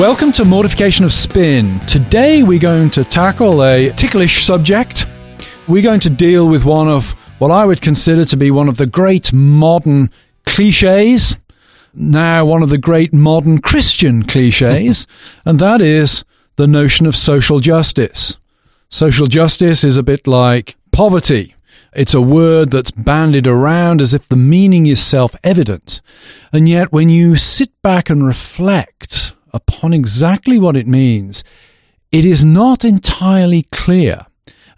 Welcome to Mortification of Spin. Today we're going to tackle a ticklish subject. We're going to deal with one of what I would consider to be one of the great modern cliches, now one of the great modern Christian cliches, and that is the notion of social justice. Social justice is a bit like poverty. It's a word that's bandied around as if the meaning is self evident. And yet, when you sit back and reflect upon exactly what it means, it is not entirely clear.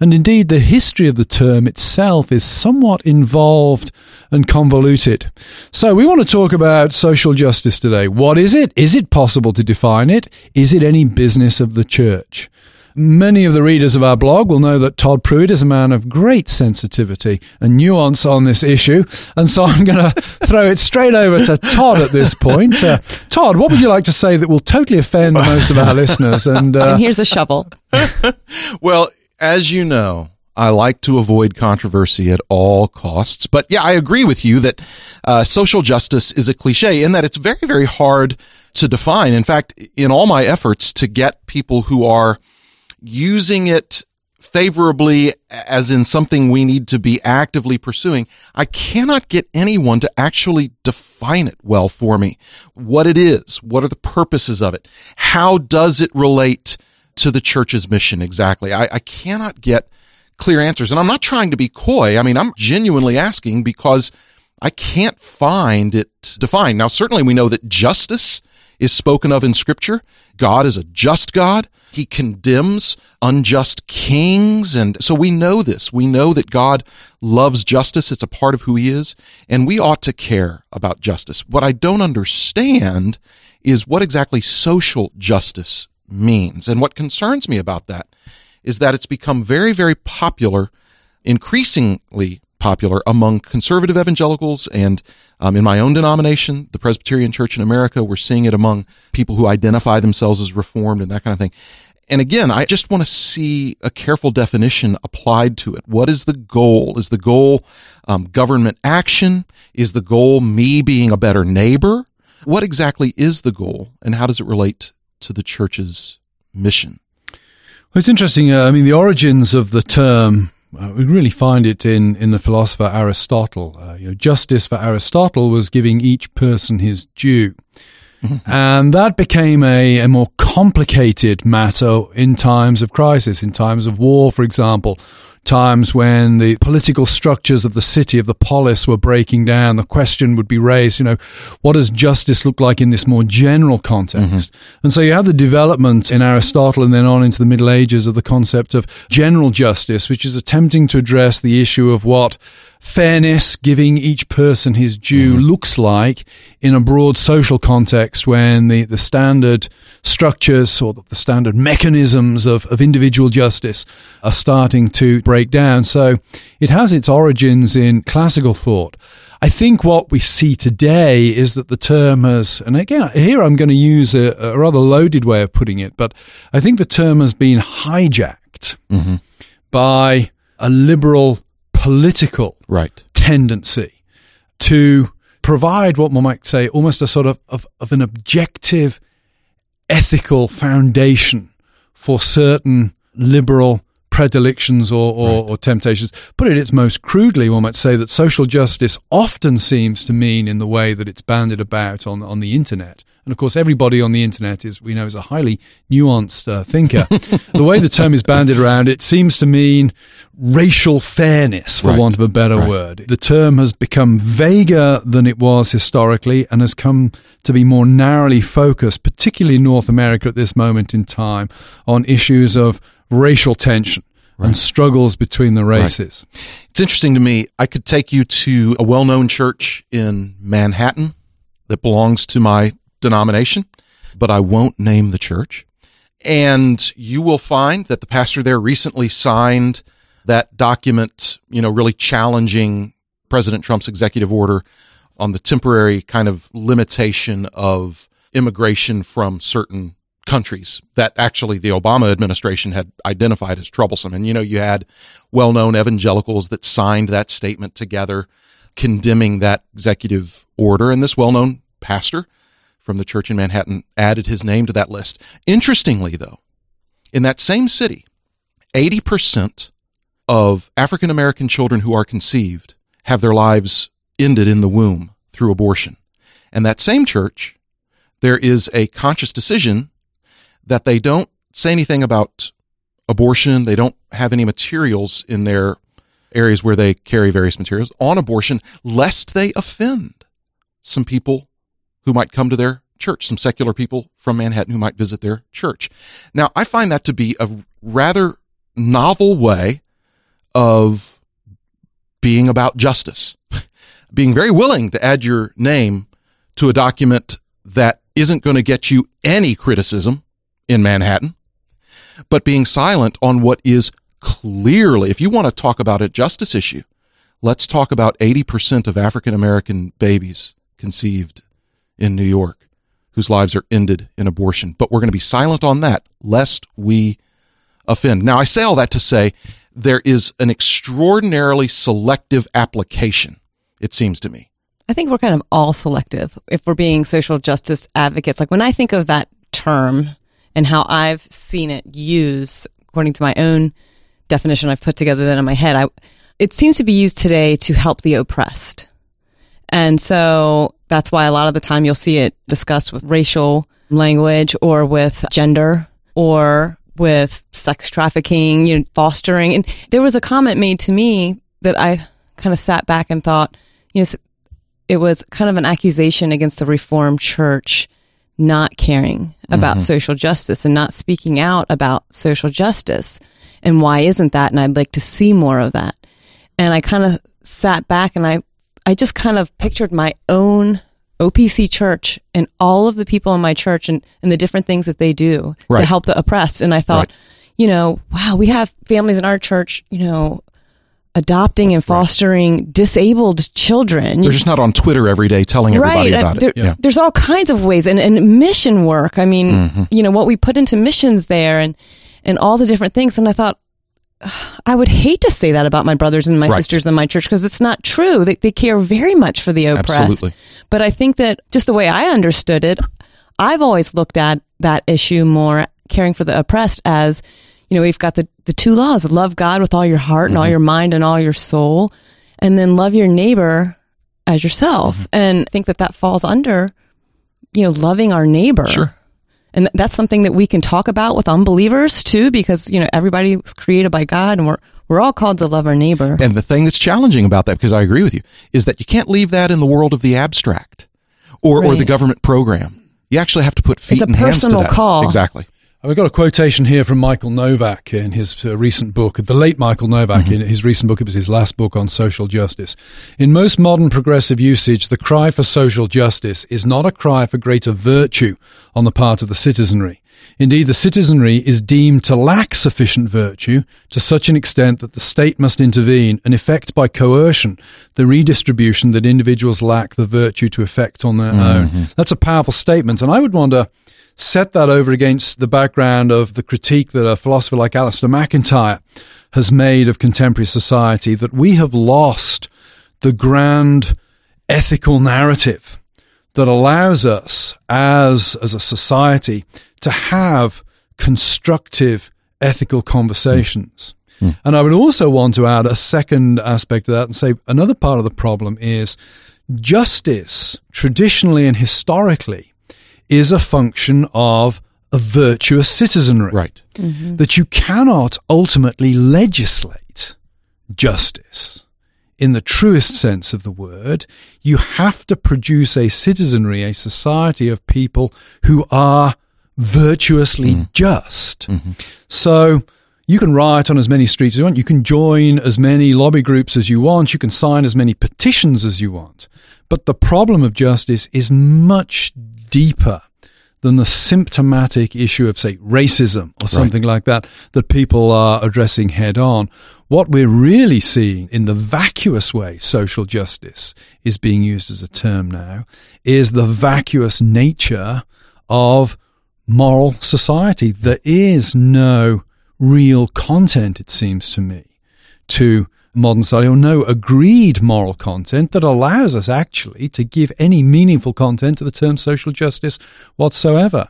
And indeed, the history of the term itself is somewhat involved and convoluted. So, we want to talk about social justice today. What is it? Is it possible to define it? Is it any business of the church? Many of the readers of our blog will know that Todd Pruitt is a man of great sensitivity and nuance on this issue. And so I'm going to throw it straight over to Todd at this point. Uh, Todd, what would you like to say that will totally offend most of our listeners? And, uh, and here's a shovel. well, as you know, I like to avoid controversy at all costs. But yeah, I agree with you that uh, social justice is a cliche in that it's very, very hard to define. In fact, in all my efforts to get people who are using it favorably as in something we need to be actively pursuing, I cannot get anyone to actually define it well for me. What it is, what are the purposes of it? How does it relate to the church's mission exactly? I, I cannot get clear answers. And I'm not trying to be coy. I mean, I'm genuinely asking because I can't find it defined. Now, certainly we know that justice is spoken of in scripture. God is a just God. He condemns unjust kings. And so we know this. We know that God loves justice. It's a part of who he is. And we ought to care about justice. What I don't understand is what exactly social justice means. And what concerns me about that is that it's become very, very popular, increasingly popular among conservative evangelicals and um, in my own denomination, the Presbyterian Church in America. We're seeing it among people who identify themselves as Reformed and that kind of thing. And again, I just want to see a careful definition applied to it. What is the goal? Is the goal um, government action? Is the goal me being a better neighbor? What exactly is the goal, and how does it relate to the church's mission? Well, it's interesting. Uh, I mean, the origins of the term uh, we really find it in, in the philosopher Aristotle. Uh, you know, justice for Aristotle was giving each person his due. Mm-hmm. And that became a, a more complicated matter in times of crisis, in times of war, for example, times when the political structures of the city, of the polis, were breaking down, the question would be raised, you know, what does justice look like in this more general context? Mm-hmm. And so you have the development in Aristotle and then on into the Middle Ages of the concept of general justice, which is attempting to address the issue of what fairness, giving each person his due, mm-hmm. looks like in a broad social context when the, the standard structures or the standard mechanisms of, of individual justice are starting to break down. So it has its origins in classical thought. I think what we see today is that the term has, and again, here I'm going to use a, a rather loaded way of putting it, but I think the term has been hijacked mm-hmm. by a liberal political right. tendency to provide what one might say almost a sort of, of, of an objective ethical foundation for certain liberal predilections or, or, right. or, temptations. Put it its most crudely, one might say that social justice often seems to mean in the way that it's banded about on, on the internet. And of course, everybody on the internet is, we know, is a highly nuanced uh, thinker. the way the term is banded around, it seems to mean racial fairness, for right. want of a better right. word. The term has become vaguer than it was historically and has come to be more narrowly focused, particularly in North America at this moment in time, on issues of racial tension. Right. and struggles between the races. Right. It's interesting to me. I could take you to a well known church in Manhattan that belongs to my denomination, but I won't name the church. And you will find that the pastor there recently signed that document, you know, really challenging President Trump's executive order on the temporary kind of limitation of immigration from certain countries that actually the Obama administration had identified as troublesome. And, you know, you had well known evangelicals that signed that statement together condemning that executive order. And this well known pastor from the church in Manhattan added his name to that list. Interestingly, though, in that same city, 80% of African American children who are conceived have their lives ended in the womb through abortion. And that same church, there is a conscious decision that they don't say anything about abortion. They don't have any materials in their areas where they carry various materials on abortion, lest they offend some people who might come to their church, some secular people from Manhattan who might visit their church. Now, I find that to be a rather novel way of being about justice, being very willing to add your name to a document that isn't going to get you any criticism in Manhattan, but being silent on what is clearly, if you want to talk about a justice issue, let's talk about 80% of African American babies conceived in New York whose lives are ended in abortion. But we're going to be silent on that lest we offend. Now, I say all that to say there is an extraordinarily selective application, it seems to me. I think we're kind of all selective if we're being social justice advocates. Like when I think of that term and how I've seen it used according to my own definition I've put together then in my head, I, it seems to be used today to help the oppressed. And so that's why a lot of the time you'll see it discussed with racial language or with gender or with sex trafficking, you know, fostering. And there was a comment made to me that I kind of sat back and thought, you know, it was kind of an accusation against the Reformed Church not caring about mm-hmm. social justice and not speaking out about social justice. And why isn't that? And I'd like to see more of that. And I kind of sat back and I, I just kind of pictured my own OPC church and all of the people in my church and, and the different things that they do right. to help the oppressed. And I thought, right. you know, wow, we have families in our church, you know, adopting and fostering right. disabled children. They're just not on Twitter every day telling everybody about there, it. Yeah. There's all kinds of ways and, and mission work. I mean, mm-hmm. you know, what we put into missions there and, and all the different things. And I thought, I would hate to say that about my brothers and my right. sisters in my church because it's not true. They, they care very much for the oppressed. Absolutely. But I think that just the way I understood it, I've always looked at that issue more caring for the oppressed as you know, we've got the, the two laws love God with all your heart and mm-hmm. all your mind and all your soul, and then love your neighbor as yourself. Mm-hmm. And I think that that falls under, you know, loving our neighbor. Sure. And that's something that we can talk about with unbelievers too, because, you know, everybody was created by God and we're, we're all called to love our neighbor. And the thing that's challenging about that, because I agree with you, is that you can't leave that in the world of the abstract or, right. or the government program. You actually have to put feet it's a and hands to personal call. Exactly. We've got a quotation here from Michael Novak in his uh, recent book, the late Michael Novak mm-hmm. in his recent book. It was his last book on social justice. In most modern progressive usage, the cry for social justice is not a cry for greater virtue on the part of the citizenry. Indeed, the citizenry is deemed to lack sufficient virtue to such an extent that the state must intervene and effect by coercion the redistribution that individuals lack the virtue to effect on their mm-hmm. own. That's a powerful statement. And I would wonder, set that over against the background of the critique that a philosopher like Alasdair MacIntyre has made of contemporary society, that we have lost the grand ethical narrative that allows us as, as a society to have constructive ethical conversations. Mm. And I would also want to add a second aspect of that and say another part of the problem is justice, traditionally and historically, is a function of a virtuous citizenry. Right. Mm-hmm. That you cannot ultimately legislate justice in the truest sense of the word. You have to produce a citizenry, a society of people who are virtuously mm. just. Mm-hmm. So, you can riot on as many streets as you want. You can join as many lobby groups as you want. You can sign as many petitions as you want. But the problem of justice is much deeper than the symptomatic issue of, say, racism or something like that, that people are addressing head on. What we're really seeing in the vacuous way social justice is being used as a term now is the vacuous nature of moral society. There is no real content, it seems to me, to modern society, or no agreed moral content that allows us actually to give any meaningful content to the term social justice whatsoever.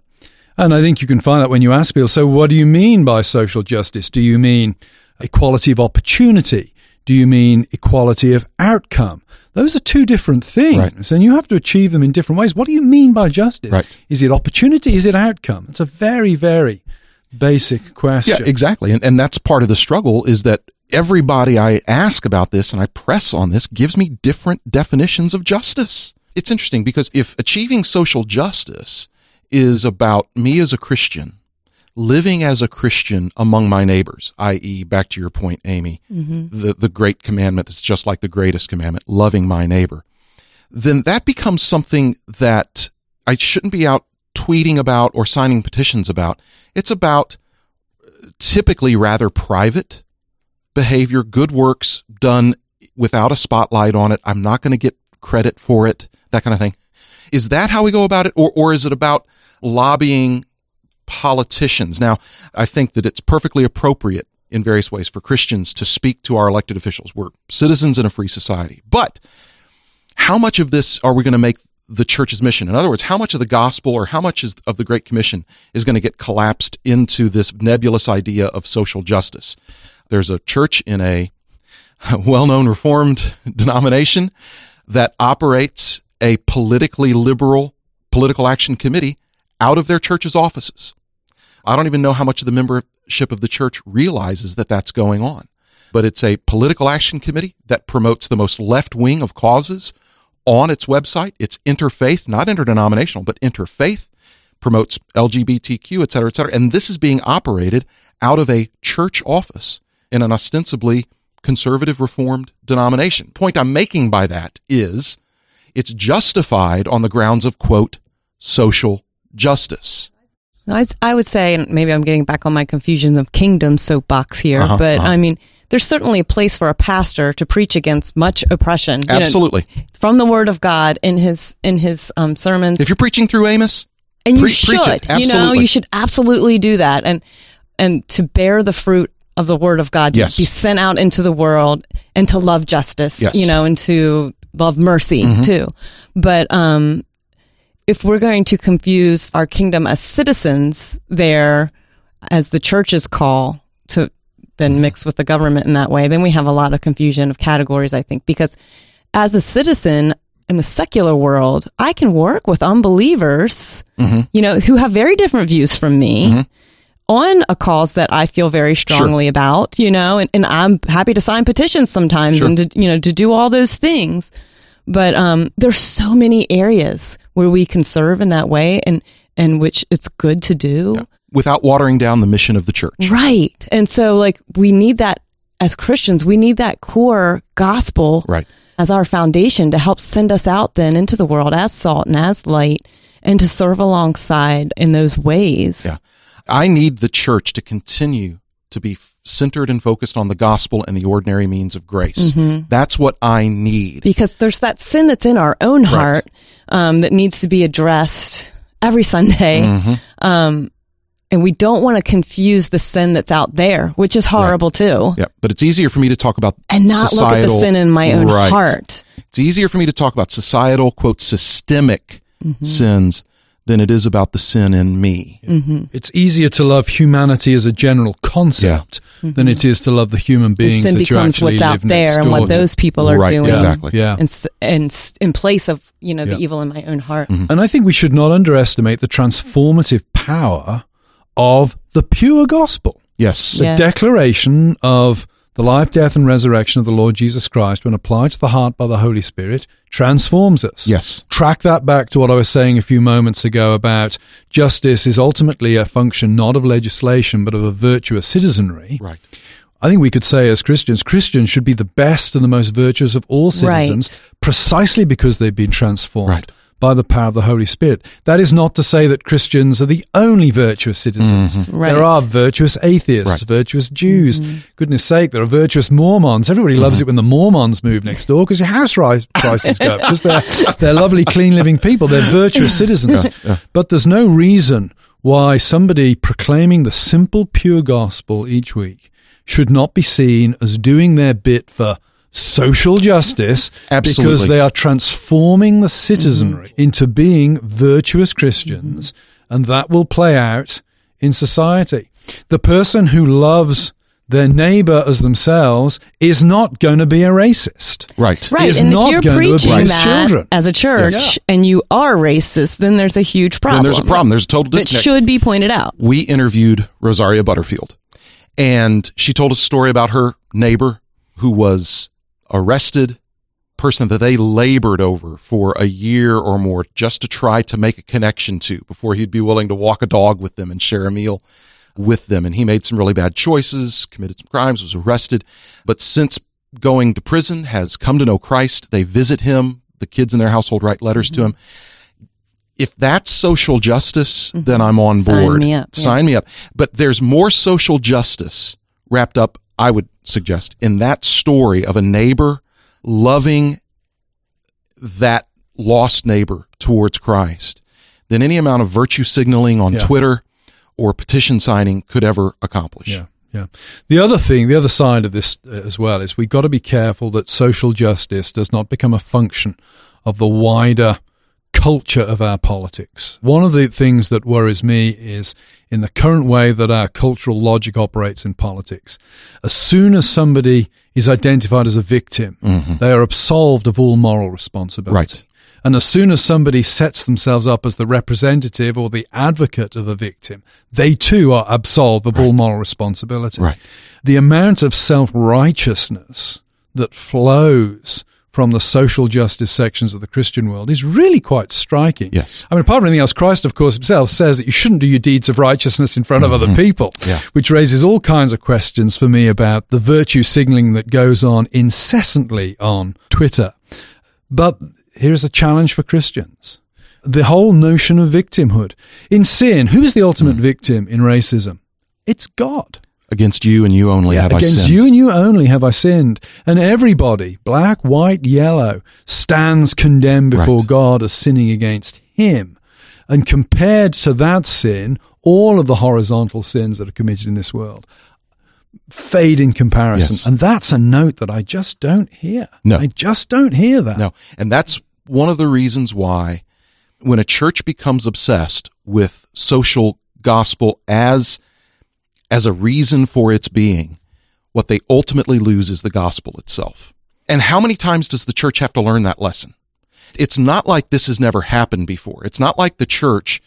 And I think you can find that when you ask people, so what do you mean by social justice? Do you mean equality of opportunity? Do you mean equality of outcome? Those are two different things, right. and you have to achieve them in different ways. What do you mean by justice? Right. Is it opportunity? Is it outcome? It's a very, very basic question. Yeah, exactly. And, and that's part of the struggle is that everybody I ask about this and I press on this gives me different definitions of justice. It's interesting because if achieving social justice is about me as a Christian living as a Christian among my neighbors, i.e., back to your point, Aimee, mm-hmm. the, the great commandment that's just like the greatest commandment, loving my neighbor, then that becomes something that I shouldn't be out tweeting about or signing petitions about. It's about typically rather private behavior, good works done without a spotlight on it. I'm not going to get credit for it, that kind of thing. Is that how we go about it? Or, or is it about lobbying politicians? Now, I think that it's perfectly appropriate in various ways for Christians to speak to our elected officials. We're citizens in a free society. But how much of this are we going to make the church's mission? In other words, how much of the gospel or how much is, of the Great Commission is going to get collapsed into this nebulous idea of social justice? There's a church in a well known Reformed denomination that operates a politically liberal political action committee out of their church's offices. I don't even know how much of the membership of the church realizes that that's going on. But it's a political action committee that promotes the most left wing of causes on its website. It's interfaith, not interdenominational, but interfaith, promotes LGBTQ, et cetera, et cetera. And this is being operated out of a church office in an ostensibly conservative reformed denomination. Point I'm making by that is it's justified on the grounds of quote social justice. I I would say, and maybe I'm getting back on my confusion of kingdom soapbox here, uh-huh, but uh-huh. I mean, there's certainly a place for a pastor to preach against much oppression. Absolutely, know, from the Word of God in his in his um, sermons. If you're preaching through Amos, and you pre- should, you know, you should absolutely do that, and and to bear the fruit of the word of God, yes. to be sent out into the world and to love justice, yes. you know, and to love mercy mm-hmm. too. But, um, if we're going to confuse our kingdom as citizens there as the church's call to then mix with the government in that way, then we have a lot of confusion of categories, I think, because as a citizen, in the secular world, I can work with unbelievers, mm-hmm. you know, who have very different views from me. Mm-hmm on a cause that I feel very strongly sure. about, you know, and, and I'm happy to sign petitions sometimes sure. and to, you know, to do all those things. But, um, there's so many areas where we can serve in that way and, and which it's good to do. Yeah. Without watering down the mission of the church. Right. And so like we need that as Christians, we need that core gospel. Right. As our foundation to help send us out then into the world as salt and as light and to serve alongside in those ways. Yeah. I need the church to continue to be centered and focused on the gospel and the ordinary means of grace. Mm-hmm. That's what I need. Because there's that sin that's in our own heart right. um, that needs to be addressed every Sunday. Mm-hmm. Um, and we don't want to confuse the sin that's out there, which is horrible right. too. Yeah, but it's easier for me to talk about and not societal, look at the sin in my own right. heart. It's easier for me to talk about societal, quote, systemic mm-hmm. sins than it is about the sin in me. Mm-hmm. It's easier to love humanity as a general concept yeah. mm-hmm. than it is to love the human beings the sin that becomes you actually what's out there and what those people are right, doing. Exactly. Yeah. And, and in place of, you know, the yeah. evil in my own heart. Mm-hmm. And I think we should not underestimate the transformative power of the pure gospel. Yes. The yeah. declaration of the life, death, and resurrection of the Lord Jesus Christ, when applied to the heart by the Holy Spirit, transforms us. Yes. Track that back to what I was saying a few moments ago about justice is ultimately a function not of legislation, but of a virtuous citizenry. Right. I think we could say as Christians, Christians should be the best and the most virtuous of all citizens right. precisely because they've been transformed. Right by the power of the Holy Spirit. That is not to say that Christians are the only virtuous citizens. Mm-hmm. Right. There are virtuous atheists, Right. virtuous Jews. Mm-hmm. Goodness sake, there are virtuous Mormons. Everybody loves mm-hmm. it when the Mormons move next door because your house ri- prices go up because they're, they're lovely, clean living people. They're virtuous citizens. But there's no reason why somebody proclaiming the simple, pure gospel each week should not be seen as doing their bit for social justice Absolutely. because they are transforming the citizenry mm-hmm. into being virtuous Christians, mm-hmm. and that will play out in society. The person who loves their neighbor as themselves is not going to be a racist. Right. Right, is and not if you're preaching that children. as a church Yes. and you are racist, then there's a huge problem. Then there's a problem. There's a total that disconnect. should be pointed out. we interviewed Rosaria Butterfield, and she told a story about her neighbor who was arrested, person that they labored over for a year or more just to try to make a connection to before he'd be willing to walk a dog with them and share a meal with them. And he made some really bad choices, committed some crimes, was arrested, but since going to prison has come to know Christ. They visit him. The kids in their household write letters to mm-hmm. him if that's social justice, mm-hmm. then I'm on Sign board. me up, yeah. Sign me up. But there's more social justice wrapped up, I would suggest, in that story of a neighbor loving that lost neighbor towards Christ than any amount of virtue signaling on Yeah. Twitter or petition signing could ever accomplish. Yeah, yeah. The other thing, the other side of this uh, as well is we've got to be careful that social justice does not become a function of the wider culture of our politics. One of the things that worries me is in the current way that our cultural logic operates in politics. As soon as somebody is identified as a victim, mm-hmm. they are absolved of all moral responsibility. Right. And as soon as somebody sets themselves up as the representative or the advocate of a victim, they too are absolved of all moral responsibility. Right. The amount of self righteousness that flows from the social justice sections of the Christian world is really quite striking. Yes. I mean, apart from anything else, Christ, of course, himself says that you shouldn't do your deeds of righteousness in front of other mm-hmm. people, Yeah. which raises all kinds of questions for me about the virtue signaling that goes on incessantly on Twitter. But here's a challenge for Christians. The whole notion of victimhood. In sin, who is the ultimate mm. victim in racism? It's God. Against you and you only have I sinned. Against you and you only have I sinned. And everybody, black, white, yellow, stands condemned before Right. God as sinning against him. And compared to that sin, all of the horizontal sins that are committed in this world fade in comparison. Yes. And that's a note that I just don't hear. No. I just don't hear that. No. And that's one of the reasons why when a church becomes obsessed with social gospel as as a reason for its being, what they ultimately lose is the gospel itself. And how many times does the church have to learn that lesson? It's not like this has never happened before. It's not like the church,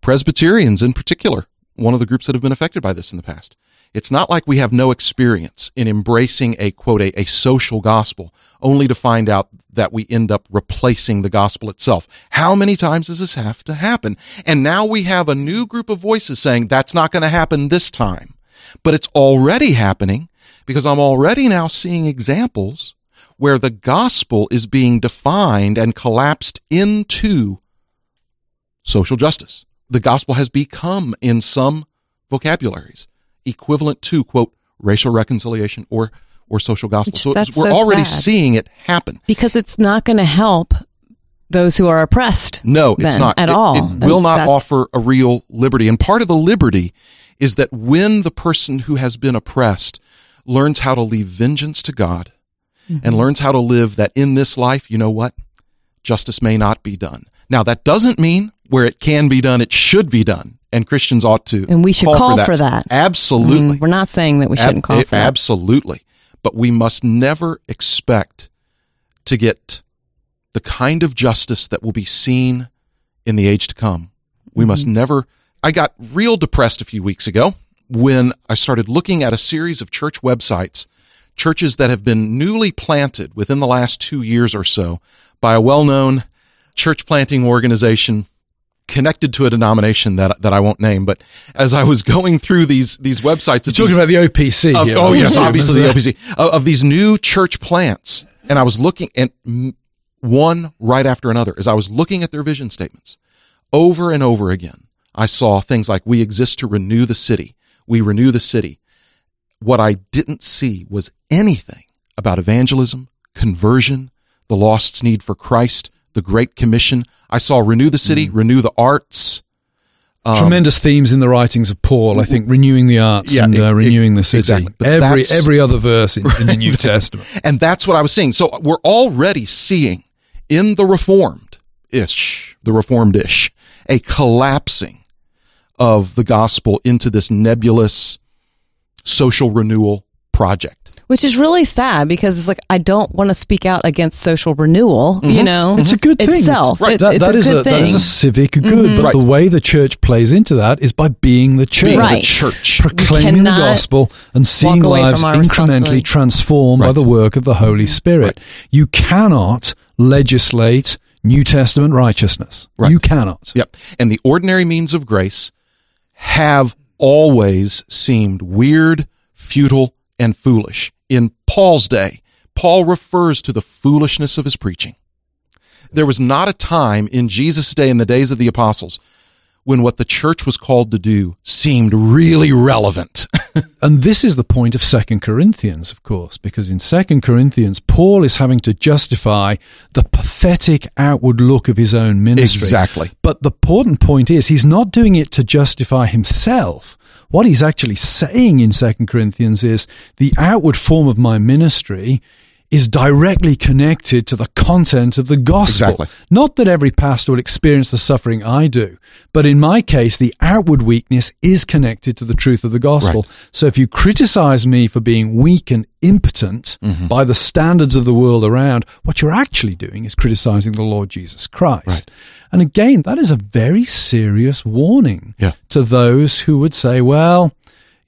Presbyterians in particular, one of the groups that have been affected by this in the past. It's not like we have no experience in embracing a quote, a, a social gospel, only to find out that we end up replacing the gospel itself. How many times does this have to happen? And now we have a new group of voices saying that's not going to happen this time. But it's already happening because I'm already now seeing examples where the gospel is being defined and collapsed into social justice. The gospel has become, in some vocabularies, equivalent to, quote, racial reconciliation or, or social gospel. Which- So we're so already sad. seeing it happen. because it's not going to help those who are oppressed. No, it's not at It- all. It, And will not that's- offer a real liberty. And part of the liberty is that when the person who has been oppressed learns how to leave vengeance to God Mm-hmm. and learns how to live that in this life, you know what? Justice may not be done. Now, that doesn't mean where it can be done, it should be done. And Christians ought to. And we should call for that. I Absolutely. mean, we're not saying that we shouldn't call it- for that. Absolutely. But we must never expect to get the kind of justice that will be seen in the age to come. We must Mm-hmm. never. I got real depressed a few weeks ago when I started looking at a series of church websites, churches that have been newly planted within the last two years or so by a well known church planting organization connected to a denomination that that I won't name. But as I was going through these these websites, You're talking these- about the OPC. of- oh yes, obviously the OPC of, of these new church plants, and I was looking at one right after another. As I was looking at their vision statements over and over again, I saw things like we exist to renew the city. We renew the city. What I didn't see was anything about evangelism, conversion, the lost's need for Christ, the Great Commission. I saw renew the city, Mm. renew the arts. Um, Tremendous themes in the writings of Paul. I think renewing the arts Yeah, and uh, renewing the e- city. exactly. But Every every other verse in, in the New Exactly. Testament. And that's what I was seeing. So we're already seeing in the reformed ish, the reformed ish, a collapsing of the gospel into this nebulous social renewal project. Which is really sad because it's like I don't want to speak out against social renewal. You mm-hmm. know, It's a good thing. itself. Right. It- that, it's that a is good a, that is a civic good, but Right. the way the church plays into that is by being the church. Being the church. proclaiming the gospel and seeing lives incrementally responsibility. transformed by the work of the Holy mm-hmm. Spirit. You cannot legislate New Testament righteousness. Right. You cannot. Yep. And the ordinary means of grace have always seemed weird, futile, and foolish. In Paul's day, Paul refers to the foolishness of his preaching. There was not a time in Jesus' day, in the days of the apostles, when what the church was called to do seemed really relevant. And this is the point of Second Corinthians, of course, because in Second Corinthians, Paul is having to justify the pathetic outward look of his own ministry. Exactly. But the important point is he's not doing it to justify himself. What he's actually saying in Second Corinthians is the outward form of my ministry is directly connected to the content of the gospel. Exactly. Not that every pastor will experience the suffering I do, but in my case, the outward weakness is connected to the truth of the gospel. So if you criticize me for being weak and impotent Mm-hmm. by the standards of the world around, what you're actually doing is criticizing the Lord Jesus Christ. Right. And again, that is a very serious warning Yeah. to those who would say, well,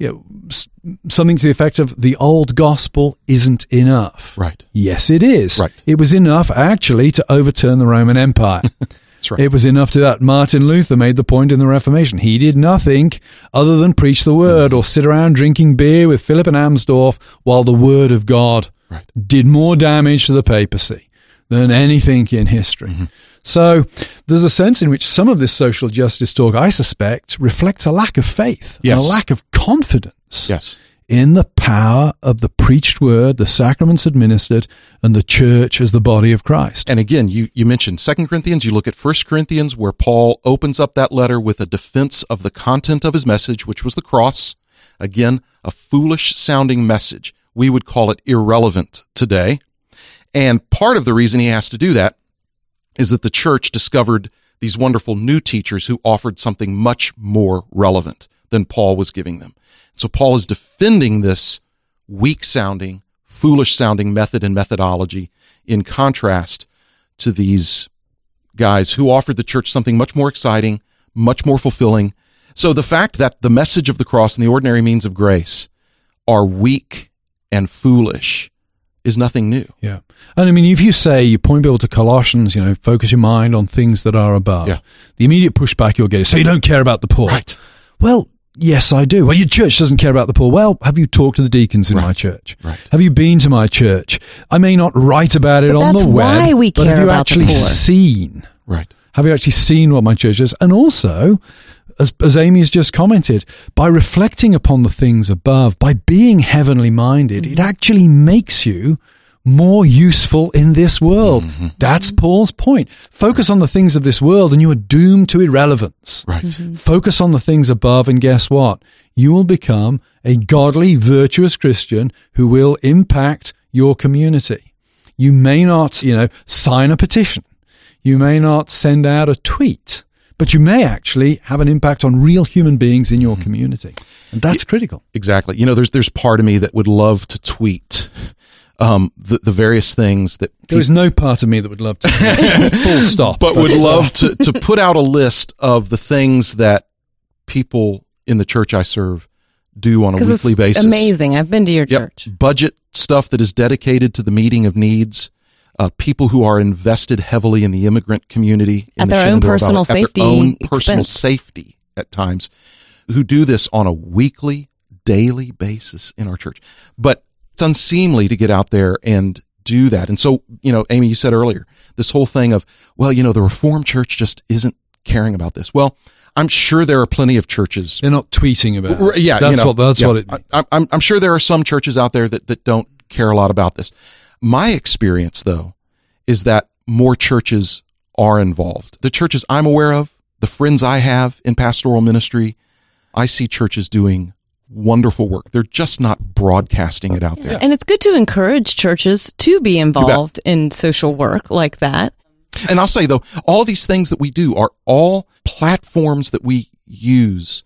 you know, something to the effect of the old gospel isn't enough. Right. Yes, it is. Right. It was enough actually to overturn the Roman Empire. That's right. It was enough to that. Martin Luther made the point in the Reformation. He did nothing other than preach the word mm. or sit around drinking beer with Philip and Amsdorf while the word of God Right. did more damage to the papacy than anything in history. Mm-hmm. So there's a sense in which some of this social justice talk, I suspect, reflects a lack of faith and Yes. a lack of confidence yes. in the power of the preached word, the sacraments administered, and the church as the body of Christ. And again, you, you mentioned Second Corinthians. You look at First Corinthians, where Paul opens up that letter with a defense of the content of his message, which was the cross. Again, a foolish sounding message. We would call it irrelevant today. And part of the reason he has to do that is that the church discovered these wonderful new teachers who offered something much more relevant than Paul was giving them. So Paul is defending this weak sounding, foolish sounding method and methodology in contrast to these guys who offered the church something much more exciting, much more fulfilling. So the fact that the message of the cross and the ordinary means of grace are weak and foolish is nothing new. Yeah. And I mean, if you say, you point people to Colossians, you know, focus your mind on things that are above, Yeah. the immediate pushback you'll get is, so you don't care about the poor. Right. Well, yes, I do. Well, your church doesn't care about the poor. Well, have you talked to the deacons in Right. my church? Right. Have you been to my church? I may not write about it But on the web. why we but care have you actually seen? Right. Have you actually seen what my church is? And also, as, as Aimee has just commented, by reflecting upon the things above, by being heavenly minded, Mm-hmm. it actually makes you more useful in this world. Mm-hmm. That's Paul's point. Focus on the things of this world and you are doomed to irrelevance. Right. Mm-hmm. Focus on the things above, and guess what? You will become a godly, virtuous Christian who will impact your community. You may not, you know, sign a petition. You may not send out a tweet, but you may actually have an impact on real human beings in your community. And that's critical. Exactly. You know, there's there's part of me that would love to tweet um, the the various things that There is no part of me that would love to. Full stop. but would That's, love to to put out a list of the things that people in the church I serve do on a weekly it's basis. amazing. I've been to your Yep. church. Budget stuff that is dedicated to the meeting of needs. Uh, people who are invested heavily in the immigrant community in At the their own Shenandoah personal Valley, at safety their own personal expense. safety at times, who do this on a weekly, daily basis in our church. But it's unseemly to get out there and do that. And so, you know, Aimee, you said earlier, this whole thing of, well, you know, the Reformed Church just isn't caring about this. Well, I'm sure there are plenty of churches. They're not tweeting about it. Yeah, that's you know, what that's yeah. what it means. I, I'm, I'm sure there are some churches out there that, that don't care a lot about this. My experience, though, is that more churches are involved. The churches I'm aware of, the friends I have in pastoral ministry, I see churches doing wonderful work. They're just not broadcasting it out there. And it's good to encourage churches to be involved in social work like that. And I'll say though, all these things that we do are all platforms that we use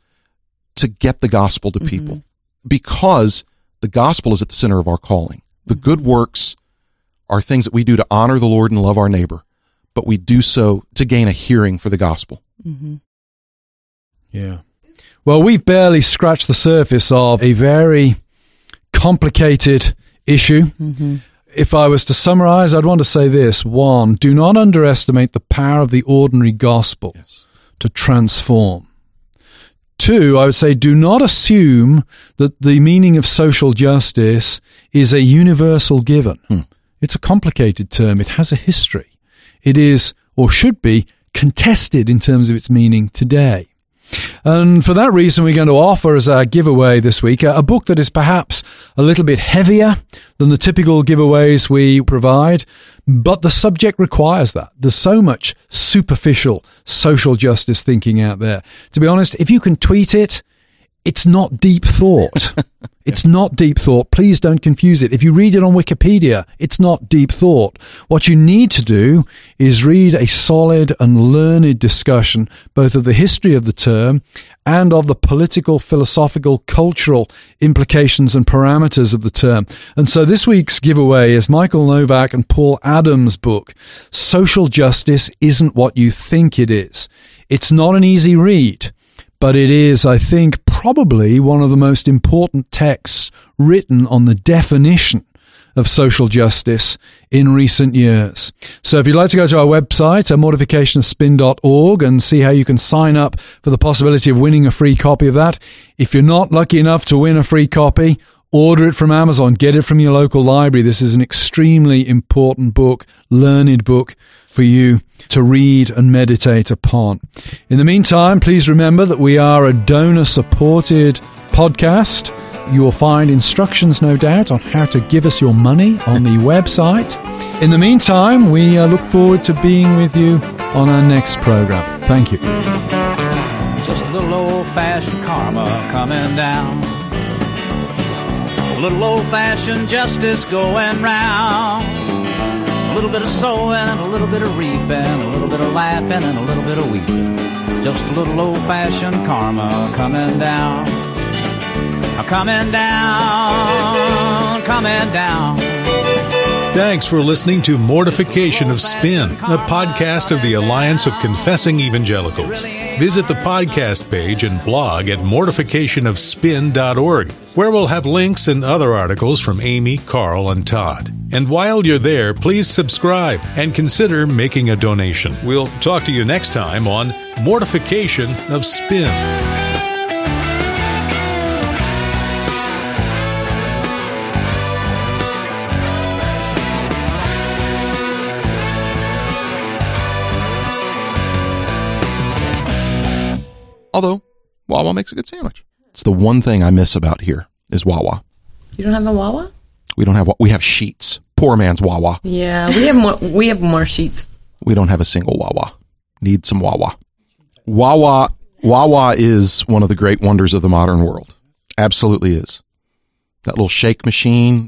to get the gospel to mm-hmm. people because the gospel is at the center of our calling. The mm-hmm. good works are things that we do to honor the Lord and love our neighbor, but we do so to gain a hearing for the gospel. Mm-hmm. Yeah. Well, we've barely scratched the surface of a very complicated issue. Mm-hmm. If I was to summarize, I'd want to say this. One, do not underestimate the power of the ordinary gospel Yes. to transform. Two, I would say do not assume that the meaning of social justice is a universal given. Hmm. It's a complicated term. It has a history. It is, or should be, contested in terms of its meaning today. And for that reason, we're going to offer as our giveaway this week a, book that is perhaps a little bit heavier than the typical giveaways we provide, but the subject requires that. There's so much superficial social justice thinking out there. To be honest, if you can tweet it, it's not deep thought. it's not deep thought. Please don't confuse it. If you read it on Wikipedia, it's not deep thought. What you need to do is read a solid and learned discussion, both of the history of the term and of the political, philosophical, cultural implications and parameters of the term. And so this week's giveaway is Michael Novak and Paul Adams' book, Social Justice Isn't What You Think It Is. It's not an easy read but it is, I think, probably one of the most important texts written on the definition of social justice in recent years. So if you'd like to go to our website, mortificationofspin.org, and see how you can sign up for the possibility of winning a free copy of that. If you're not lucky enough to win a free copy, order it from Amazon, get it from your local library. This is an extremely important book, learned book for you to read and meditate upon. In the meantime, please remember that we are a donor supported podcast. You will find instructions, no doubt, on how to give us your money on the website. In the meantime, we uh, look forward to being with you on our next program. Thank you. Just a little old fashioned karma coming down. A little old fashioned justice going round. Little bit of sowing and a little bit of reaping, a little bit of laughing and a little bit of weeping. Just a little old fashioned karma coming down. Coming down, coming down. Thanks for listening to Mortification of Spin, a podcast of the Alliance of Confessing Evangelicals. Visit the podcast page and blog at mortificationofspin.org, where we'll have links and other articles from Aimee, Carl, and Todd. And while you're there, please subscribe and consider making a donation. We'll talk to you next time on Mortification of Spin. Although Wawa makes a good sandwich. It's the one thing I miss about here is Wawa. You don't have a Wawa? We don't have we have Sheetz. Poor man's Wawa. Yeah, we have more. We have more Sheetz. We don't have a single Wawa. Need some Wawa. Wawa Wawa is one of the great wonders of the modern world. Absolutely is. That little shake machine,